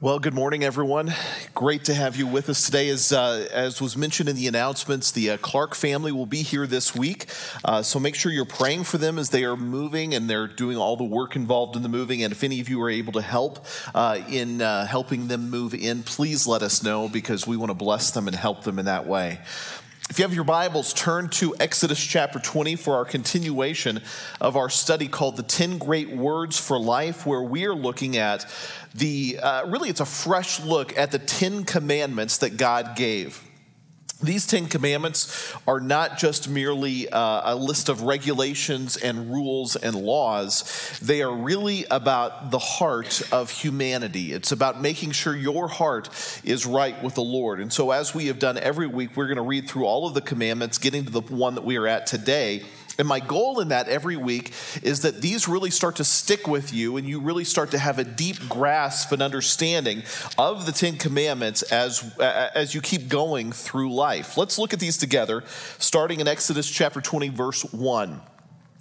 Well, good morning, everyone. Great to have you with us today. As, uh, as was mentioned in the announcements, the uh, Clark family will be here this week. Uh, so make sure you're praying for them as they are moving and they're doing all the work involved in the moving. And if any of you are able to help uh, in uh, helping them move in, please let us know because we want to bless them and help them in that way. If you have your Bibles, turn to Exodus chapter 20 for our continuation of our study called The 10 Great Words for Life, where we are looking at the, uh, really, it's a fresh look at the 10 commandments that God gave. These Ten Commandments are not just merely uh, a list of regulations and rules and laws. They are really about the heart of humanity. It's about making sure your heart is right with the Lord. And so, as we have done every week, we're going to read through all of the commandments, getting to the one that we are at today. And my goal in that every week is that these really start to stick with you and you really start to have a deep grasp and understanding of the Ten Commandments as, as you keep going through life. Let's look at these together, starting in Exodus chapter 20, verse 1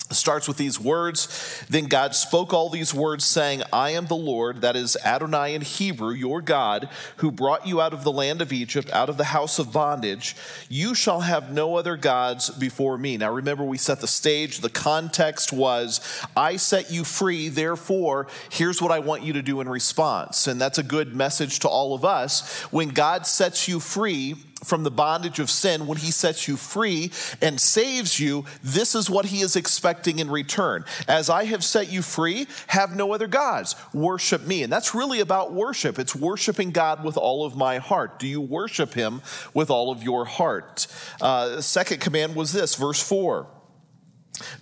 starts with these words. Then God spoke all these words, saying, I am the Lord, that is Adonai in Hebrew, your God, who brought you out of the land of Egypt, out of the house of bondage. You shall have no other gods before me. Now remember, we set the stage. The context was, I set you free, therefore, here's what I want you to do in response. And that's a good message to all of us. When God sets you free, from the bondage of sin, when he sets you free and saves you, this is what he is expecting in return. As I have set you free, have no other gods. Worship me. And that's really about worship. It's worshiping God with all of my heart. Do you worship him with all of your heart? Uh, second command was this, verse 4.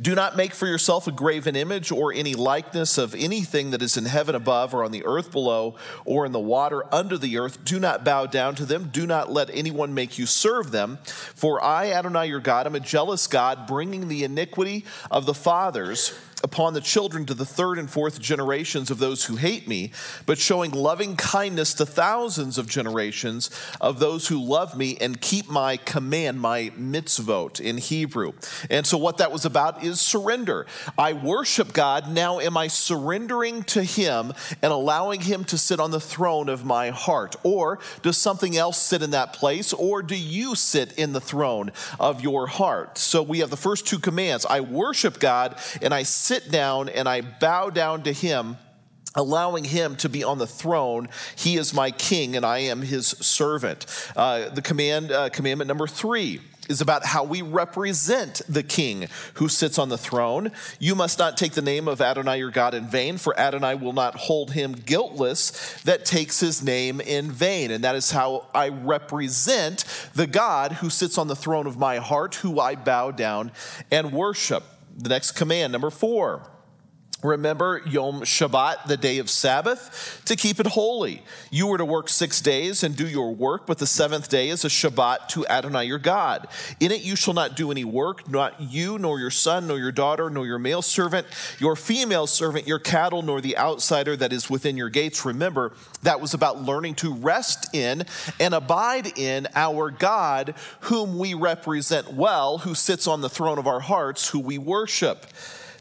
Do not make for yourself a graven image or any likeness of anything that is in heaven above or on the earth below or in the water under the earth. Do not bow down to them. Do not let anyone make you serve them. For I, Adonai your God, am a jealous God, bringing the iniquity of the fathers upon the children to the third and fourth generations of those who hate me, but showing loving kindness to thousands of generations of those who love me and keep my command, my mitzvot in Hebrew. And so, what that was about is surrender. I worship God. Now, am I surrendering to Him and allowing Him to sit on the throne of my heart? Or does something else sit in that place? Or do you sit in the throne of your heart? So, we have the first two commands I worship God and I sit down and I bow down to him allowing him to be on the throne he is my king and i am his servant uh, the command uh, commandment number three is about how we represent the king who sits on the throne. You must not take the name of Adonai your God in vain, for Adonai will not hold him guiltless that takes his name in vain. And that is how I represent the God who sits on the throne of my heart, who I bow down and worship. The next command, number four. Remember Yom Shabbat, the day of Sabbath, to keep it holy. You were to work six days and do your work, but the seventh day is a Shabbat to Adonai your God. In it you shall not do any work, not you, nor your son, nor your daughter, nor your male servant, your female servant, your cattle, nor the outsider that is within your gates. Remember, that was about learning to rest in and abide in our God, whom we represent well, who sits on the throne of our hearts, who we worship.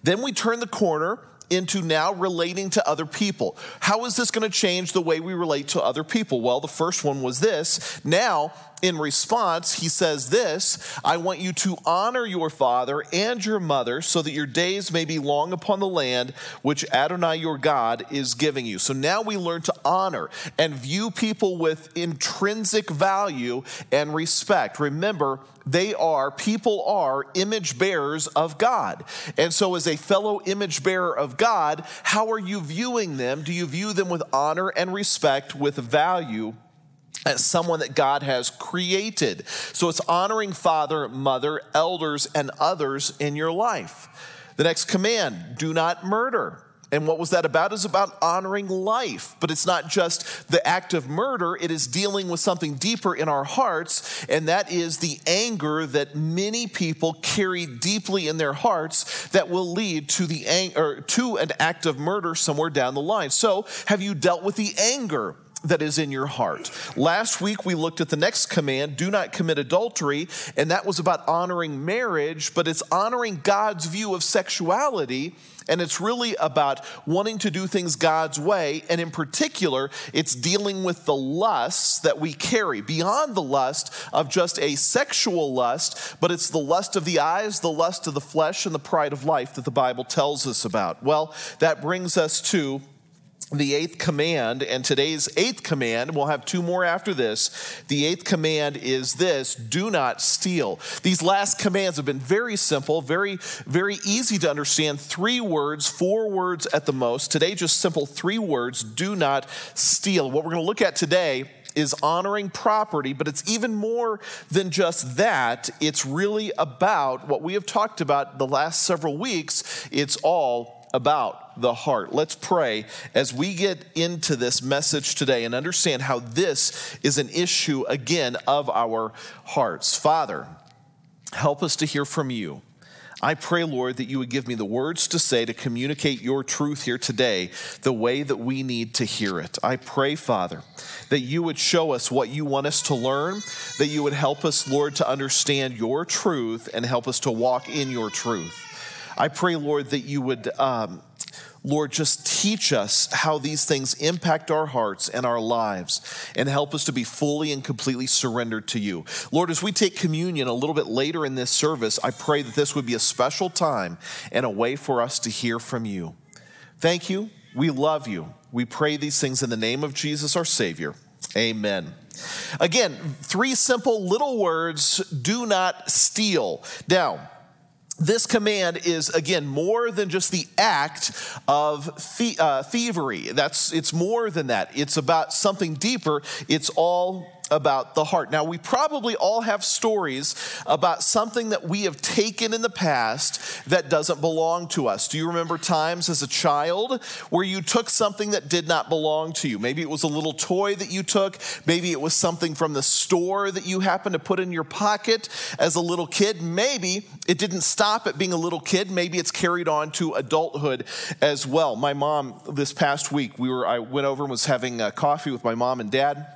Then we turn the corner into now relating to other people. How is this going to change the way we relate to other people? Well, the first one was this. Now, in response, he says this I want you to honor your father and your mother so that your days may be long upon the land which Adonai your God is giving you. So now we learn to honor and view people with intrinsic value and respect. Remember, they are, people are image bearers of God. And so, as a fellow image bearer of God, how are you viewing them? Do you view them with honor and respect, with value? As someone that God has created. So it's honoring father, mother, elders, and others in your life. The next command do not murder. And what was that about? Is about honoring life. But it's not just the act of murder, it is dealing with something deeper in our hearts, and that is the anger that many people carry deeply in their hearts that will lead to the ang- to an act of murder somewhere down the line. So, have you dealt with the anger? That is in your heart. Last week we looked at the next command do not commit adultery, and that was about honoring marriage, but it's honoring God's view of sexuality and it's really about wanting to do things God's way. And in particular, it's dealing with the lusts that we carry beyond the lust of just a sexual lust, but it's the lust of the eyes, the lust of the flesh, and the pride of life that the Bible tells us about. Well, that brings us to the eighth command, and today's eighth command, we'll have two more after this. The eighth command is this do not steal. These last commands have been very simple, very, very easy to understand. Three words, four words at the most. Today, just simple three words do not steal. What we're going to look at today is honoring property, but it's even more than just that. It's really about what we have talked about the last several weeks. It's all about the heart. Let's pray as we get into this message today and understand how this is an issue, again, of our hearts. Father, help us to hear from you. I pray, Lord, that you would give me the words to say to communicate your truth here today the way that we need to hear it. I pray, Father, that you would show us what you want us to learn, that you would help us, Lord, to understand your truth and help us to walk in your truth. I pray, Lord, that you would, um, Lord, just teach us how these things impact our hearts and our lives and help us to be fully and completely surrendered to you. Lord, as we take communion a little bit later in this service, I pray that this would be a special time and a way for us to hear from you. Thank you. We love you. We pray these things in the name of Jesus, our Savior. Amen. Again, three simple little words do not steal. Now, this command is again more than just the act of uh, thievery. That's it's more than that. It's about something deeper. It's all about the heart. Now, we probably all have stories about something that we have taken in the past that doesn't belong to us. Do you remember times as a child where you took something that did not belong to you? Maybe it was a little toy that you took, maybe it was something from the store that you happened to put in your pocket as a little kid. Maybe it didn't stop at being a little kid, maybe it's carried on to adulthood as well. My mom, this past week, we were, I went over and was having uh, coffee with my mom and dad.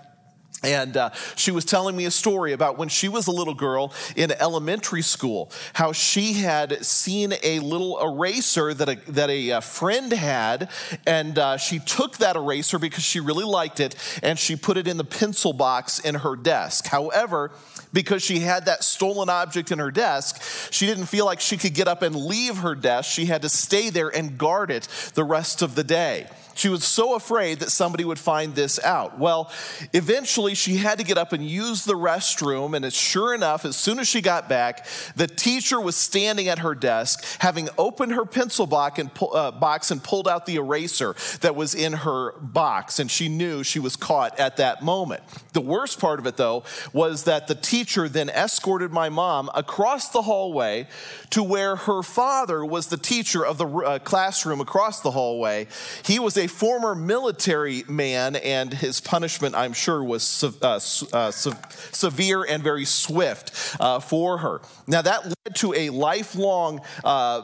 And uh, she was telling me a story about when she was a little girl in elementary school, how she had seen a little eraser that a, that a, a uh, friend had, and uh, she took that eraser because she really liked it, and she put it in the pencil box in her desk. However, because she had that stolen object in her desk, she didn't feel like she could get up and leave her desk. She had to stay there and guard it the rest of the day. She was so afraid that somebody would find this out. Well, eventually she had to get up and use the restroom, and sure enough, as soon as she got back, the teacher was standing at her desk, having opened her pencil box and, uh, box and pulled out the eraser that was in her box, and she knew she was caught at that moment. The worst part of it, though, was that the teacher then escorted my mom across the hallway to where her father was the teacher of the uh, classroom across the hallway. He was a former military man, and his punishment, I'm sure, was uh, uh, severe and very swift uh, for her. Now, that led to a lifelong, uh,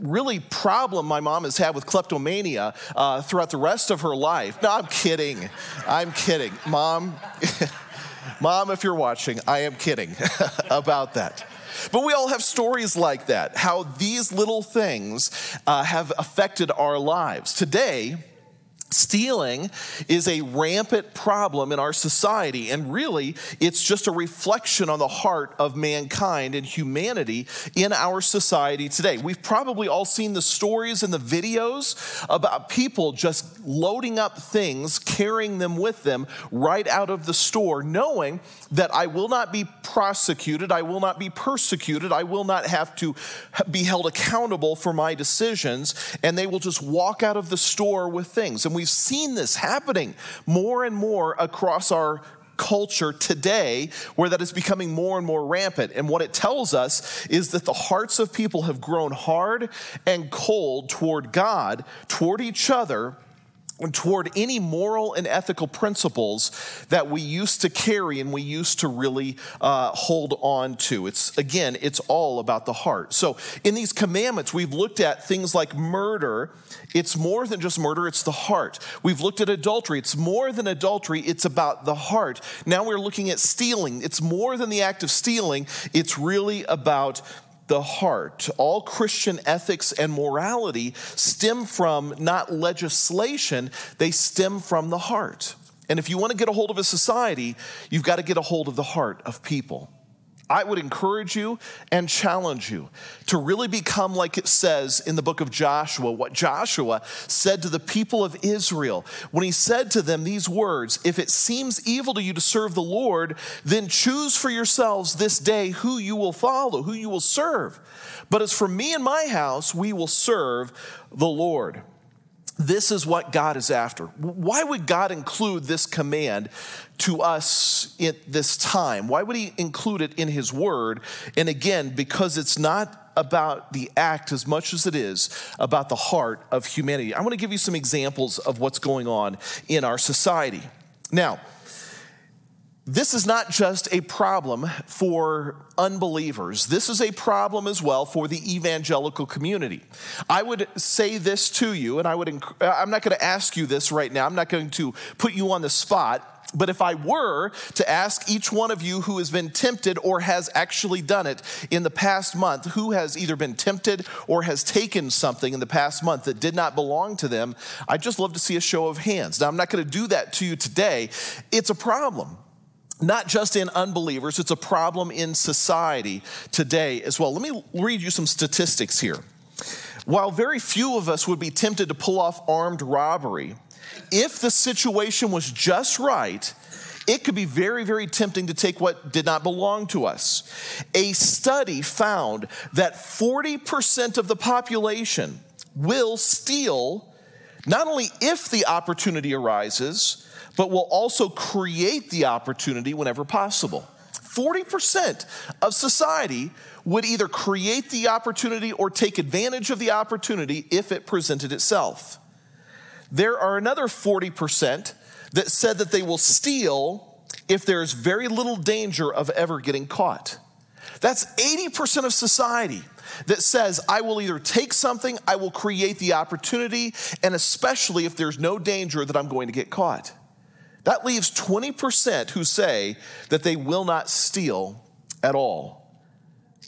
really, problem my mom has had with kleptomania uh, throughout the rest of her life. No, I'm kidding. I'm kidding. Mom, Mom, if you're watching, I am kidding about that. But we all have stories like that, how these little things uh, have affected our lives. Today, Stealing is a rampant problem in our society, and really, it's just a reflection on the heart of mankind and humanity in our society today. We've probably all seen the stories and the videos about people just loading up things, carrying them with them right out of the store, knowing that I will not be prosecuted, I will not be persecuted, I will not have to be held accountable for my decisions, and they will just walk out of the store with things. And we've seen this happening more and more across our culture today where that is becoming more and more rampant. And what it tells us is that the hearts of people have grown hard and cold toward God, toward each other, toward any moral and ethical principles that we used to carry and we used to really uh, hold on to. It's again, it's all about the heart. So in these commandments, we've looked at things like murder. It's more than just murder, it's the heart. We've looked at adultery. It's more than adultery, it's about the heart. Now we're looking at stealing. It's more than the act of stealing, it's really about the heart. All Christian ethics and morality stem from not legislation, they stem from the heart. And if you want to get a hold of a society, you've got to get a hold of the heart of people. I would encourage you and challenge you to really become like it says in the book of Joshua, what Joshua said to the people of Israel when he said to them these words If it seems evil to you to serve the Lord, then choose for yourselves this day who you will follow, who you will serve. But as for me and my house, we will serve the Lord. This is what God is after. Why would God include this command to us at this time? Why would He include it in His Word? And again, because it's not about the act as much as it is about the heart of humanity. I want to give you some examples of what's going on in our society. Now, this is not just a problem for unbelievers. This is a problem as well for the evangelical community. I would say this to you, and I would, I'm not going to ask you this right now. I'm not going to put you on the spot. But if I were to ask each one of you who has been tempted or has actually done it in the past month, who has either been tempted or has taken something in the past month that did not belong to them, I'd just love to see a show of hands. Now, I'm not going to do that to you today. It's a problem not just in unbelievers, it's a problem in society today as well. Let me read you some statistics here. While very few of us would be tempted to pull off armed robbery, if the situation was just right, it could be very, very tempting to take what did not belong to us. A study found that 40% of the population will steal not only if the opportunity arises, but will also create the opportunity whenever possible. 40% of society would either create the opportunity or take advantage of the opportunity if it presented itself. There are another 40% that said that they will steal if there's very little danger of ever getting caught. That's 80% of society that says, I will either take something, I will create the opportunity, and especially if there's no danger that I'm going to get caught. That leaves 20% who say that they will not steal at all.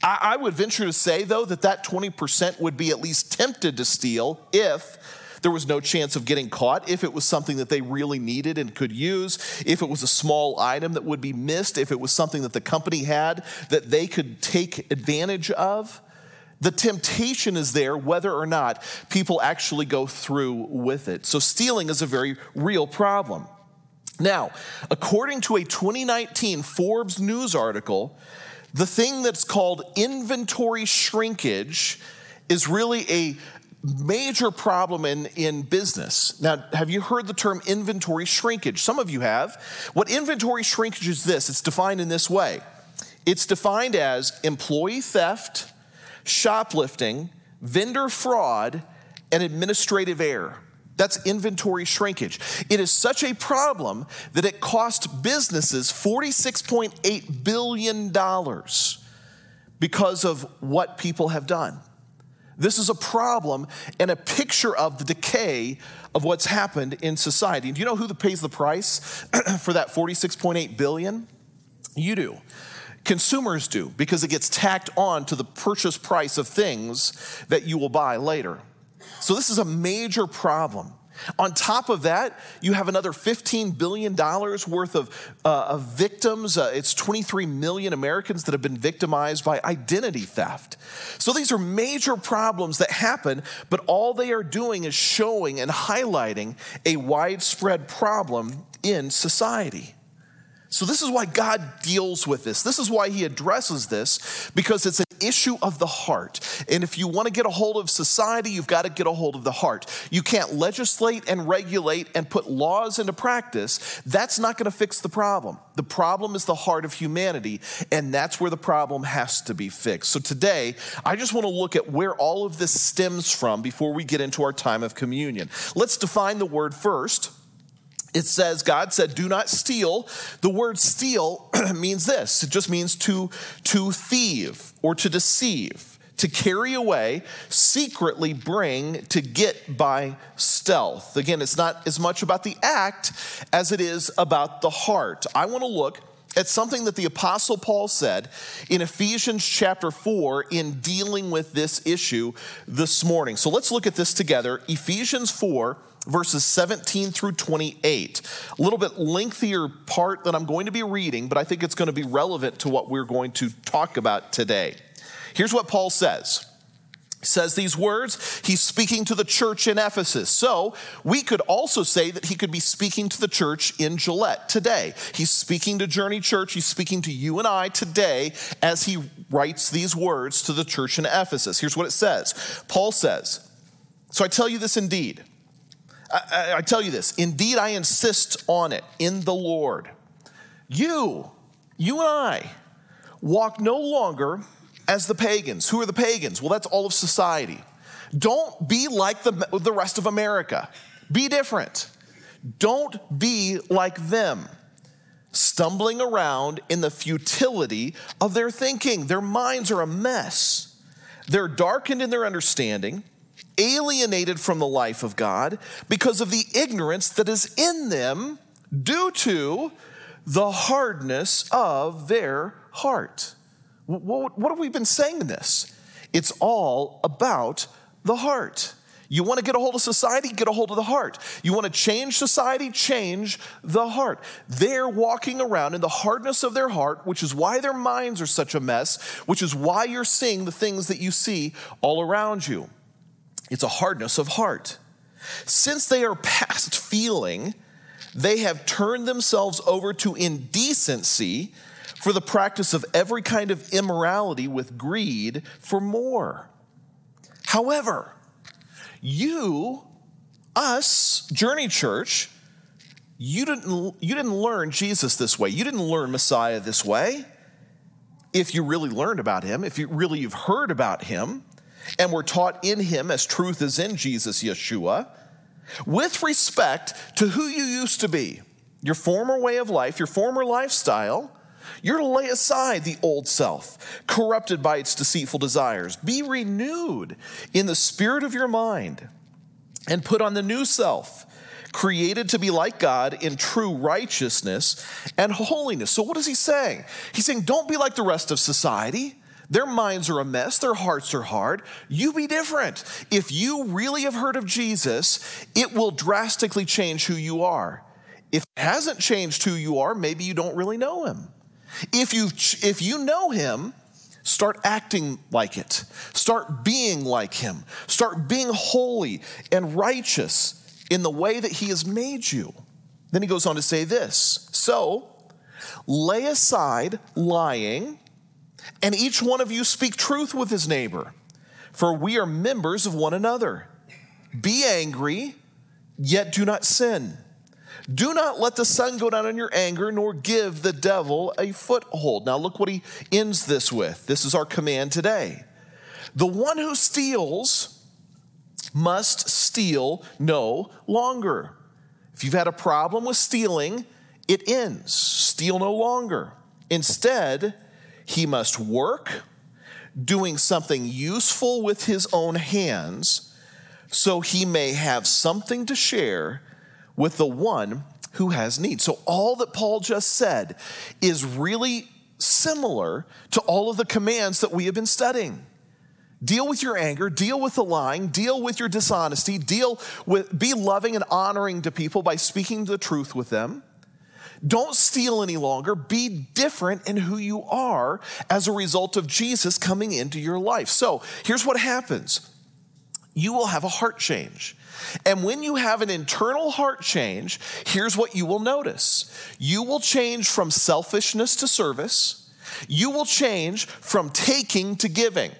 I, would venture to say, though, that that 20% would be at least tempted to steal if there was no chance of getting caught, if it was something that they really needed and could use, if it was a small item that would be missed, if it was something that the company had that they could take advantage of. The temptation is there whether or not people actually go through with it. So, stealing is a very real problem. Now, according to a 2019 Forbes news article, the thing that's called inventory shrinkage is really a major problem in, in business. Now, have you heard the term inventory shrinkage? Some of you have. What inventory shrinkage is this it's defined in this way it's defined as employee theft, shoplifting, vendor fraud, and administrative error. That's inventory shrinkage. It is such a problem that it cost businesses $46.8 billion because of what people have done. This is a problem and a picture of the decay of what's happened in society. do you know who pays the price for that 46.8 billion? You do. Consumers do because it gets tacked on to the purchase price of things that you will buy later. So, this is a major problem. On top of that, you have another $15 billion worth of, uh, of victims. Uh, it's 23 million Americans that have been victimized by identity theft. So these are major problems that happen, but all they are doing is showing and highlighting a widespread problem in society. So, this is why God deals with this. This is why He addresses this, because it's an issue of the heart. And if you want to get a hold of society, you've got to get a hold of the heart. You can't legislate and regulate and put laws into practice. That's not going to fix the problem. The problem is the heart of humanity, and that's where the problem has to be fixed. So, today, I just want to look at where all of this stems from before we get into our time of communion. Let's define the word first it says god said do not steal. The word steal means this. It just means to to thieve or to deceive to carry away secretly bring to get by stealth. Again it's not as much about the act as it is about the heart. I want to look at something that the apostle paul said in ephesians chapter 4 in dealing with this issue this morning. So let's look at this together. Ephesians 4 verses 17 through 28. A little bit lengthier part that I'm going to be reading, but I think it's going to be relevant to what we're going to talk about today. Here's what Paul says. Says these words, he's speaking to the church in Ephesus. So we could also say that he could be speaking to the church in Gillette today. He's speaking to Journey Church, he's speaking to you and I today as he writes these words to the church in Ephesus. Here's what it says Paul says, So I tell you this indeed I, I tell you this indeed, I insist on it in the Lord. You, you and I, walk no longer as the pagans. Who are the pagans? Well, that's all of society. Don't be like the, the rest of America, be different. Don't be like them, stumbling around in the futility of their thinking. Their minds are a mess, they're darkened in their understanding alienated from the life of God because of the ignorance that is in them due to the hardness of their heart. What, have we been saying in this? It's all about the heart. You want to get a hold of society? Get a hold of the heart. You want to change society? Change the heart. They're walking around in the hardness of their heart, which is why their minds are such a mess, which is why you're seeing the things that you see all around you. It's a hardness of heart. Since they are past feeling, they have turned themselves over to indecency for the practice of every kind of immorality with greed for more. However, you, us, Journey Church, you didn't, you didn't learn Jesus this way. You didn't learn Messiah this way. If you really learned about him, if you really you've heard about him, and were taught in him as truth is in Jesus Yeshua, with respect to who you used to be, your former way of life, your former lifestyle, you're to lay aside the old self, corrupted by its deceitful desires. Be renewed in the spirit of your mind and put on the new self, created to be like God in true righteousness and holiness. So, what is he saying? He's saying, don't be like the rest of society. Their minds are a mess, their hearts are hard. You be different. If you really have heard of Jesus, it will drastically change who you are. If it hasn't changed who you are, maybe you don't really know him. If you if you know him, start acting like it. Start being like him. Start being holy and righteous in the way that he has made you. Then he goes on to say this. So, lay aside lying and each one of you speak truth with his neighbor, for we are members of one another. Be angry, yet do not sin. Do not let the sun go down on your anger, nor give the devil a foothold. Now, look what he ends this with. This is our command today. The one who steals must steal no longer. If you've had a problem with stealing, it ends. Steal no longer. Instead, he must work, doing something useful with his own hands, so he may have something to share with the one who has need. So, all that Paul just said is really similar to all of the commands that we have been studying. Deal with your anger, deal with the lying, deal with your dishonesty, deal with be loving and honoring to people by speaking the truth with them. Don't steal any longer. Be different in who you are as a result of Jesus coming into your life. So here's what happens you will have a heart change. And when you have an internal heart change, here's what you will notice you will change from selfishness to service, you will change from taking to giving.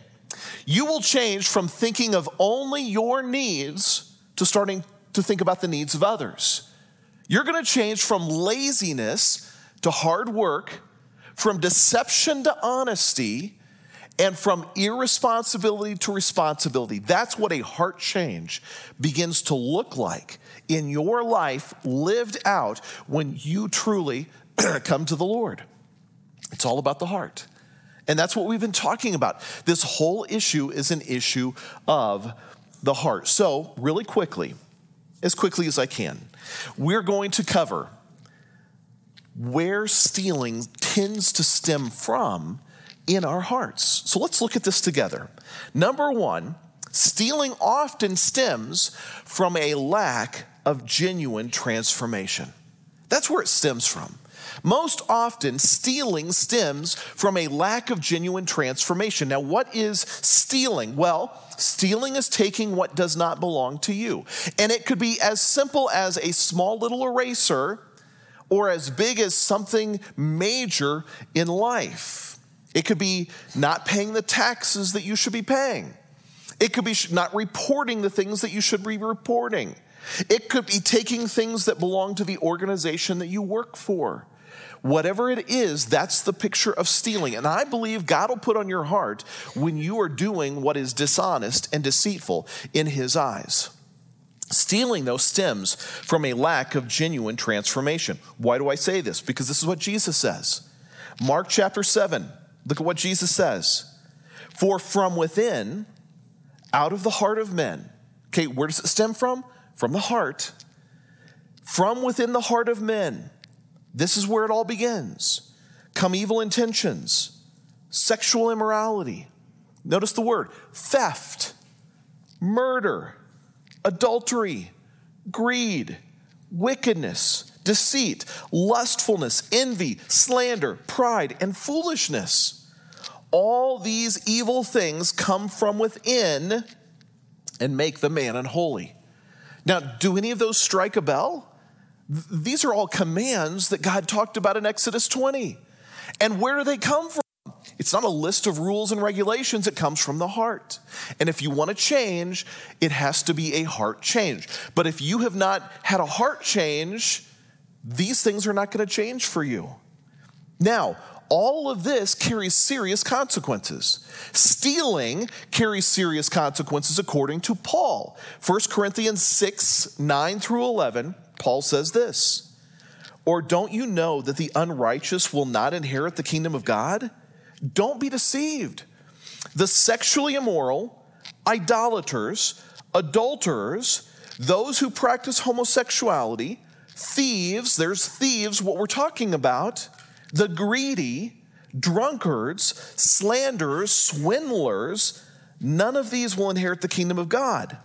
You will change from thinking of only your needs to starting to think about the needs of others. You're going to change from laziness to hard work, from deception to honesty, and from irresponsibility to responsibility. That's what a heart change begins to look like in your life lived out when you truly come to the Lord. It's all about the heart. And that's what we've been talking about. This whole issue is an issue of the heart. So, really quickly, as quickly as I can, we're going to cover where stealing tends to stem from in our hearts. So let's look at this together. Number one, stealing often stems from a lack of genuine transformation. That's where it stems from. Most often, stealing stems from a lack of genuine transformation. Now, what is stealing? Well, stealing is taking what does not belong to you. And it could be as simple as a small little eraser or as big as something major in life. It could be not paying the taxes that you should be paying. It could be not reporting the things that you should be reporting. It could be taking things that belong to the organization that you work for. Whatever it is, that's the picture of stealing. And I believe God will put on your heart when you are doing what is dishonest and deceitful in His eyes. Stealing, though, stems from a lack of genuine transformation. Why do I say this? Because this is what Jesus says. Mark chapter 7, look at what Jesus says. For from within, out of the heart of men, okay, where does it stem from? From the heart. From within the heart of men this is where it all begins. Come evil intentions, sexual immorality. Notice the word theft, murder, adultery, greed, wickedness, deceit, lustfulness, envy, slander, pride, and foolishness. All these evil things come from within and make the man unholy. Now, do any of those strike a bell? These are all commands that God talked about in Exodus 20. And where do they come from? It's not a list of rules and regulations, it comes from the heart. And if you want to change, it has to be a heart change. But if you have not had a heart change, these things are not going to change for you. Now, all of this carries serious consequences. Stealing carries serious consequences according to Paul. 1 Corinthians 6 9 through 11 Paul says this Or don't you know that the unrighteous will not inherit the kingdom of God? Don't be deceived. The sexually immoral, idolaters, adulterers, those who practice homosexuality, thieves, there's thieves, what we're talking about, the greedy, drunkards, slanderers, swindlers, none of these will inherit the kingdom of God.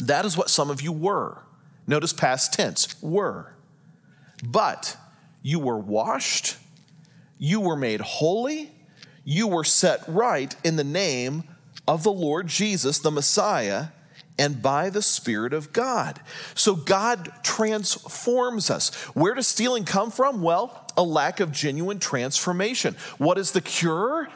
That is what some of you were. Notice past tense, were. But you were washed, you were made holy, you were set right in the name of the Lord Jesus, the Messiah, and by the Spirit of God. So God transforms us. Where does stealing come from? Well, a lack of genuine transformation. What is the cure?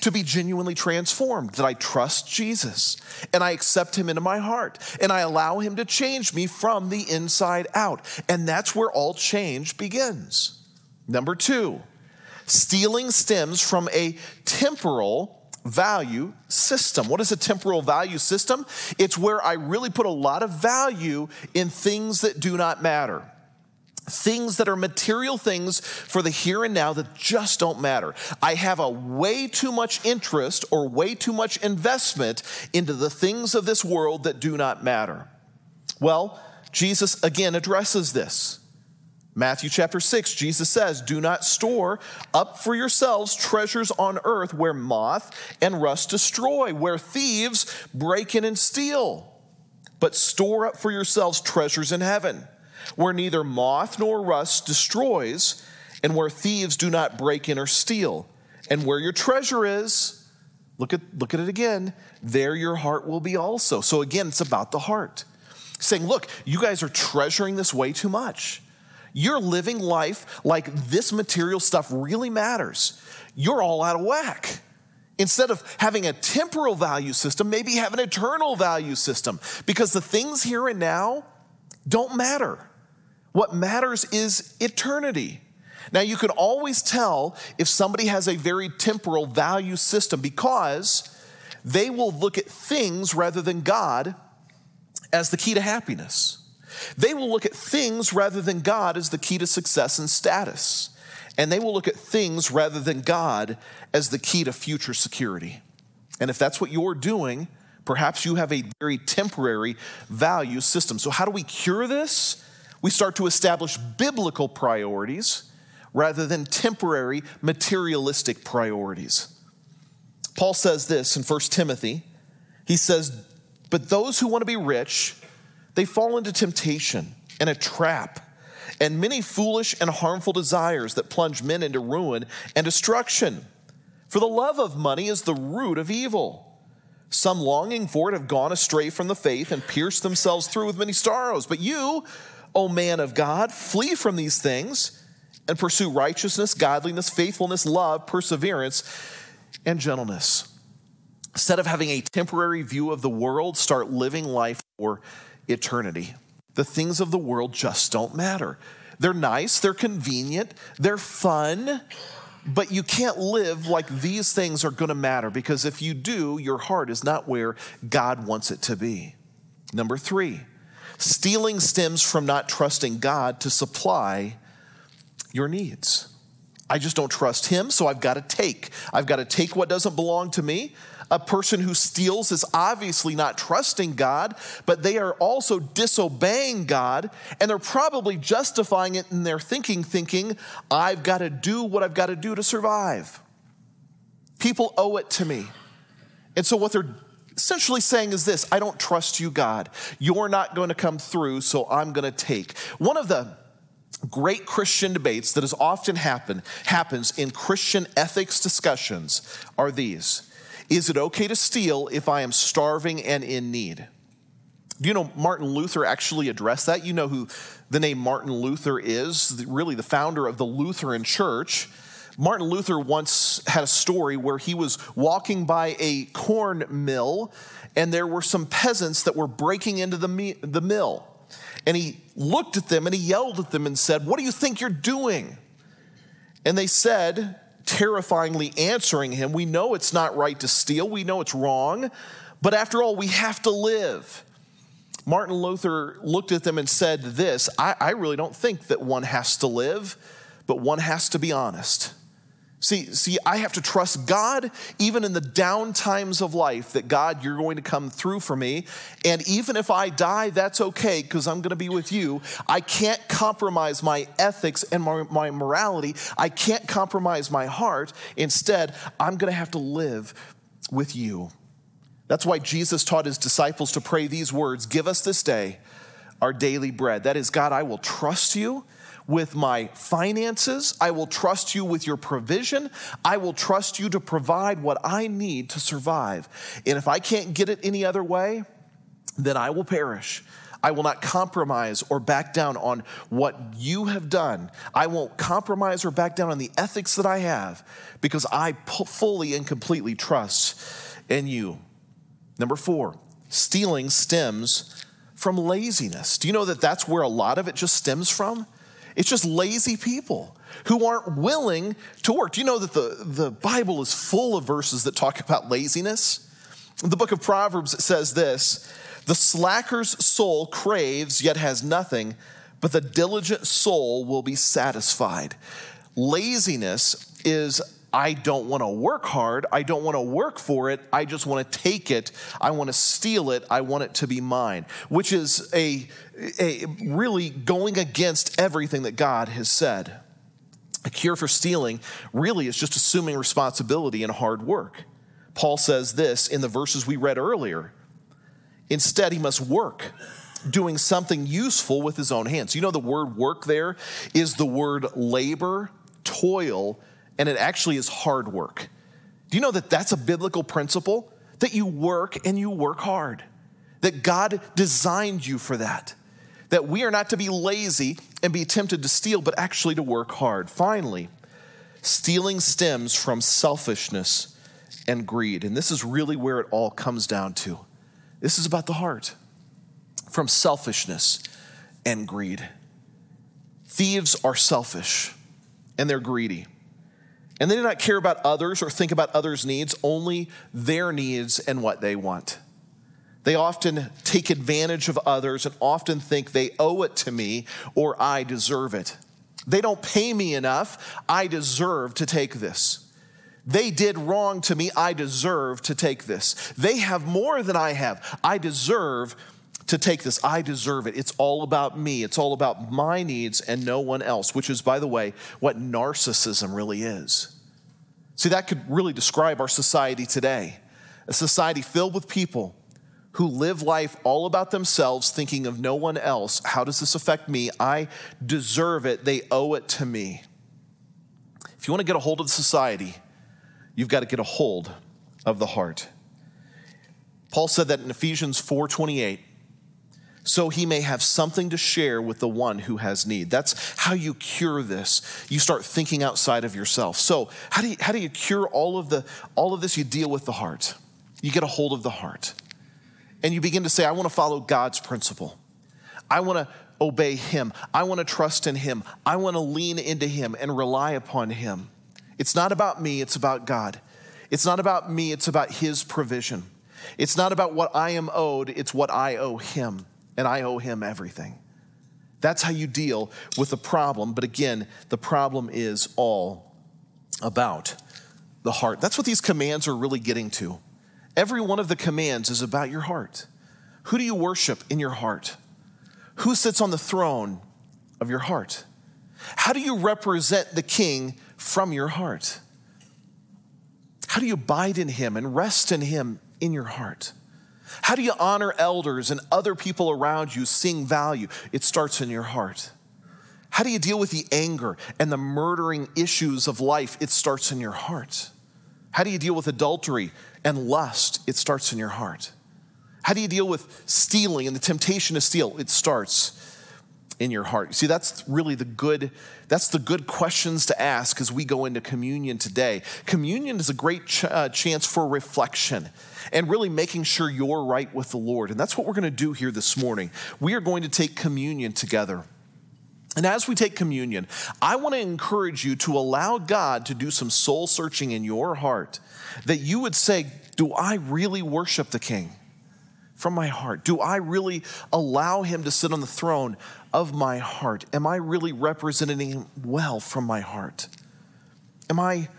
to be genuinely transformed, that I trust Jesus and I accept him into my heart and I allow him to change me from the inside out. And that's where all change begins. Number two, stealing stems from a temporal value system. What is a temporal value system? It's where I really put a lot of value in things that do not matter things that are material things for the here and now that just don't matter. I have a way too much interest or way too much investment into the things of this world that do not matter. Well, Jesus again addresses this. Matthew chapter 6, Jesus says, Do not store up for yourselves treasures on earth where moth and rust destroy, where thieves break in and steal. But store up for yourselves treasures in heaven, where neither moth nor rust destroys, and where thieves do not break in or steal. And where your treasure is, look at, look at it again, there your heart will be also. So again, it's about the heart. Saying, look, you guys are treasuring this way too much. You're living life like this material stuff really matters. You're all out of whack. Instead of having a temporal value system, maybe have an eternal value system because the things here and now don't matter. What matters is eternity. Now, you can always tell if somebody has a very temporal value system because they will look at things rather than God as the key to happiness. They will look at things rather than God as the key to success and status. And they will look at things rather than God as the key to future security. And if that's what you're doing, perhaps you have a very temporary value system. So, how do we cure this? We start to establish biblical priorities rather than temporary materialistic priorities. Paul says this in 1 Timothy. He says, But those who want to be rich, they fall into temptation and a trap and many foolish and harmful desires that plunge men into ruin and destruction. For the love of money is the root of evil. Some longing for it have gone astray from the faith and pierced themselves through with many sorrows. But you, O man of God, flee from these things and pursue righteousness, godliness, faithfulness, love, perseverance, and gentleness. Instead of having a temporary view of the world, start living life for eternity. The things of the world just don't matter. They're nice, they're convenient, they're fun, but you can't live like these things are going to matter because if you do, your heart is not where God wants it to be. Number three, stealing stems from not trusting God to supply your needs. I just don't trust Him, so I've got to take. I've got to take what doesn't belong to me. A person who steals is obviously not trusting God, but they are also disobeying God, and they're probably justifying it in their thinking, thinking, I've got to do what I've got to do to survive. People owe it to me. And so, what they're essentially saying is this I don't trust you, God. You're not going to come through, so I'm going to take. One of the great Christian debates that has often happen, happens in Christian ethics discussions are these is it okay to steal if I am starving and in need? Do you know Martin Luther actually addressed that? You know who the name Martin Luther is, really the founder of the Lutheran Church. Martin Luther once had a story where he was walking by a corn mill and there were some peasants that were breaking into the, the mill. And he looked at them and he yelled at them and said, What do you think you're doing? And they said, terrifyingly answering him. We know it's not right to steal, we know it's wrong, but after all, we have to live. Martin Luther looked at them and said this I, I really don't think that one has to live, but one has to be honest. See, see, I have to trust God even in the down times of life that God, you're going to come through for me. And even if I die, that's okay because I'm going to be with you. I can't compromise my ethics and my, my morality. I can't compromise my heart. Instead, I'm going to have to live with you. That's why Jesus taught his disciples to pray these words Give us this day our daily bread. That is, God, I will trust you with my finances. I will trust you with your provision. I will trust you to provide what I need to survive. And if I can't get it any other way, then I will perish. I will not compromise or back down on what you have done. I won't compromise or back down on the ethics that I have because I fully and completely trust in you. Number four, stealing stems from laziness. Do you know that that's where a lot of it just stems from? It's just lazy people who aren't willing to work. Do you know that the, the Bible is full of verses that talk about laziness? In the book of Proverbs, says this The slacker's soul craves, yet has nothing, but the diligent soul will be satisfied. Laziness is I don't want to work hard. I don't want to work for it. I just want to take it. I want to steal it. I want it to be mine, which is a, a really going against everything that God has said. A cure for stealing really is just assuming responsibility and hard work. Paul says this in the verses we read earlier. Instead, he must work, doing something useful with his own hands. You know, the word work there is the word labor, toil, and it actually is hard work. Do you know that that's a biblical principle? That you work and you work hard. That God designed you for that. That we are not to be lazy and be tempted to steal, but actually to work hard. Finally, stealing stems from selfishness and greed. And this is really where it all comes down to. This is about the heart from selfishness and greed. Thieves are selfish and they're greedy. And they do not care about others or think about others' needs, only their needs and what they want. They often take advantage of others and often think they owe it to me or I deserve it. They don't pay me enough, I deserve to take this. They did wrong to me, I deserve to take this. They have more than I have, I deserve to take this. I deserve it. It's all about me. It's all about my needs and no one else, which is, by the way, what narcissism really is. See, that could really describe our society today a society filled with people who live life all about themselves, thinking of no one else. How does this affect me? I deserve it. They owe it to me. If you want to get a hold of society, you've got to get a hold of the heart. Paul said that in Ephesians 4:28, so he may have something to share with the one who has need. That's how you cure this. You start thinking outside of yourself. So, how do you, how do you cure all of the all of this? You deal with the heart. You get a hold of the heart. And you begin to say, I want to follow God's principle. I want to obey him. I want to trust in him. I want to lean into him and rely upon him. It's not about me, it's about God. It's not about me, it's about his provision. It's not about what I am owed, it's what I owe him and I owe him everything. That's how you deal with the problem. But again, the problem is all about the heart. That's what these commands are really getting to. Every one of the commands is about your heart. Who do you worship in your heart? Who sits on the throne of your heart? How do you represent the king from your heart? How do you abide in him and rest in him in your heart? How do you honor elders and other people around you, seeing value? It starts in your heart. How do you deal with the anger and the murdering issues of life? It starts in your heart. How do you deal with adultery and lust? It starts in your heart. How do you deal with stealing and the temptation to steal? It starts in your heart. See, that's really the good that's the good questions to ask as we go into communion today. Communion is a great ch- uh, chance for reflection and really making sure you're right with the Lord. And that's what we're going to do here this morning. We are going to take communion together. And as we take communion, I want to encourage you to allow God to do some soul searching in your heart that you would say, Do I really worship the King? from my heart? Do I really allow him to sit on the throne of my heart? Am I really representing him well from my heart? Am I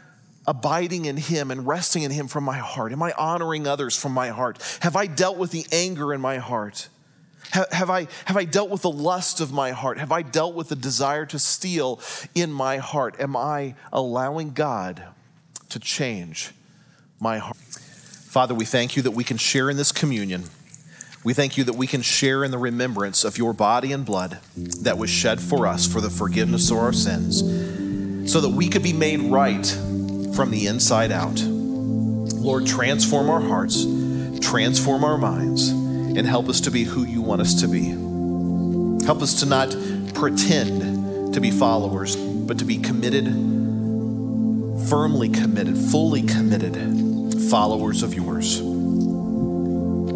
abiding in him and resting in him from my heart? Am I honoring others from my heart? Have I dealt with the anger in my heart? Have, I, have I dealt with the lust of my heart? Have I dealt with the desire to steal in my heart? Am I allowing God to change my heart? Father, we thank you that we can share in this communion. We thank you that we can share in the remembrance of your body and blood that was shed for us for the forgiveness of our sins, so that we could be made right from the inside out. Lord, transform our hearts, transform our minds, and help us to be who you want us to be. Help us to not pretend to be followers, but to be committed, firmly committed, fully committed followers of yours.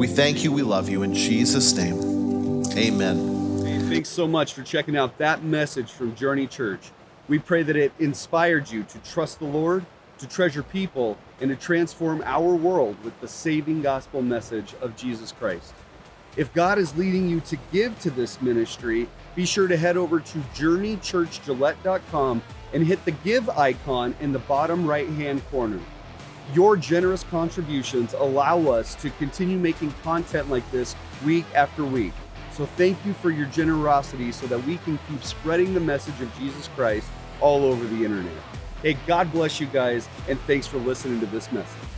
We thank you. We love you. In Jesus' name, amen. Hey, thanks so much for checking out that message from Journey Church. We pray that it inspired you to trust the Lord, to treasure people, and to transform our world with the saving gospel message of Jesus Christ. If God is leading you to give to this ministry, be sure to head over to journeychurchgillette.com and hit the give icon in the bottom right hand corner. Your generous contributions allow us to continue making content like this week after week. So thank you for your generosity so that we can keep spreading the message of Jesus Christ all over the internet. Hey, God bless you guys, and thanks for listening to this message.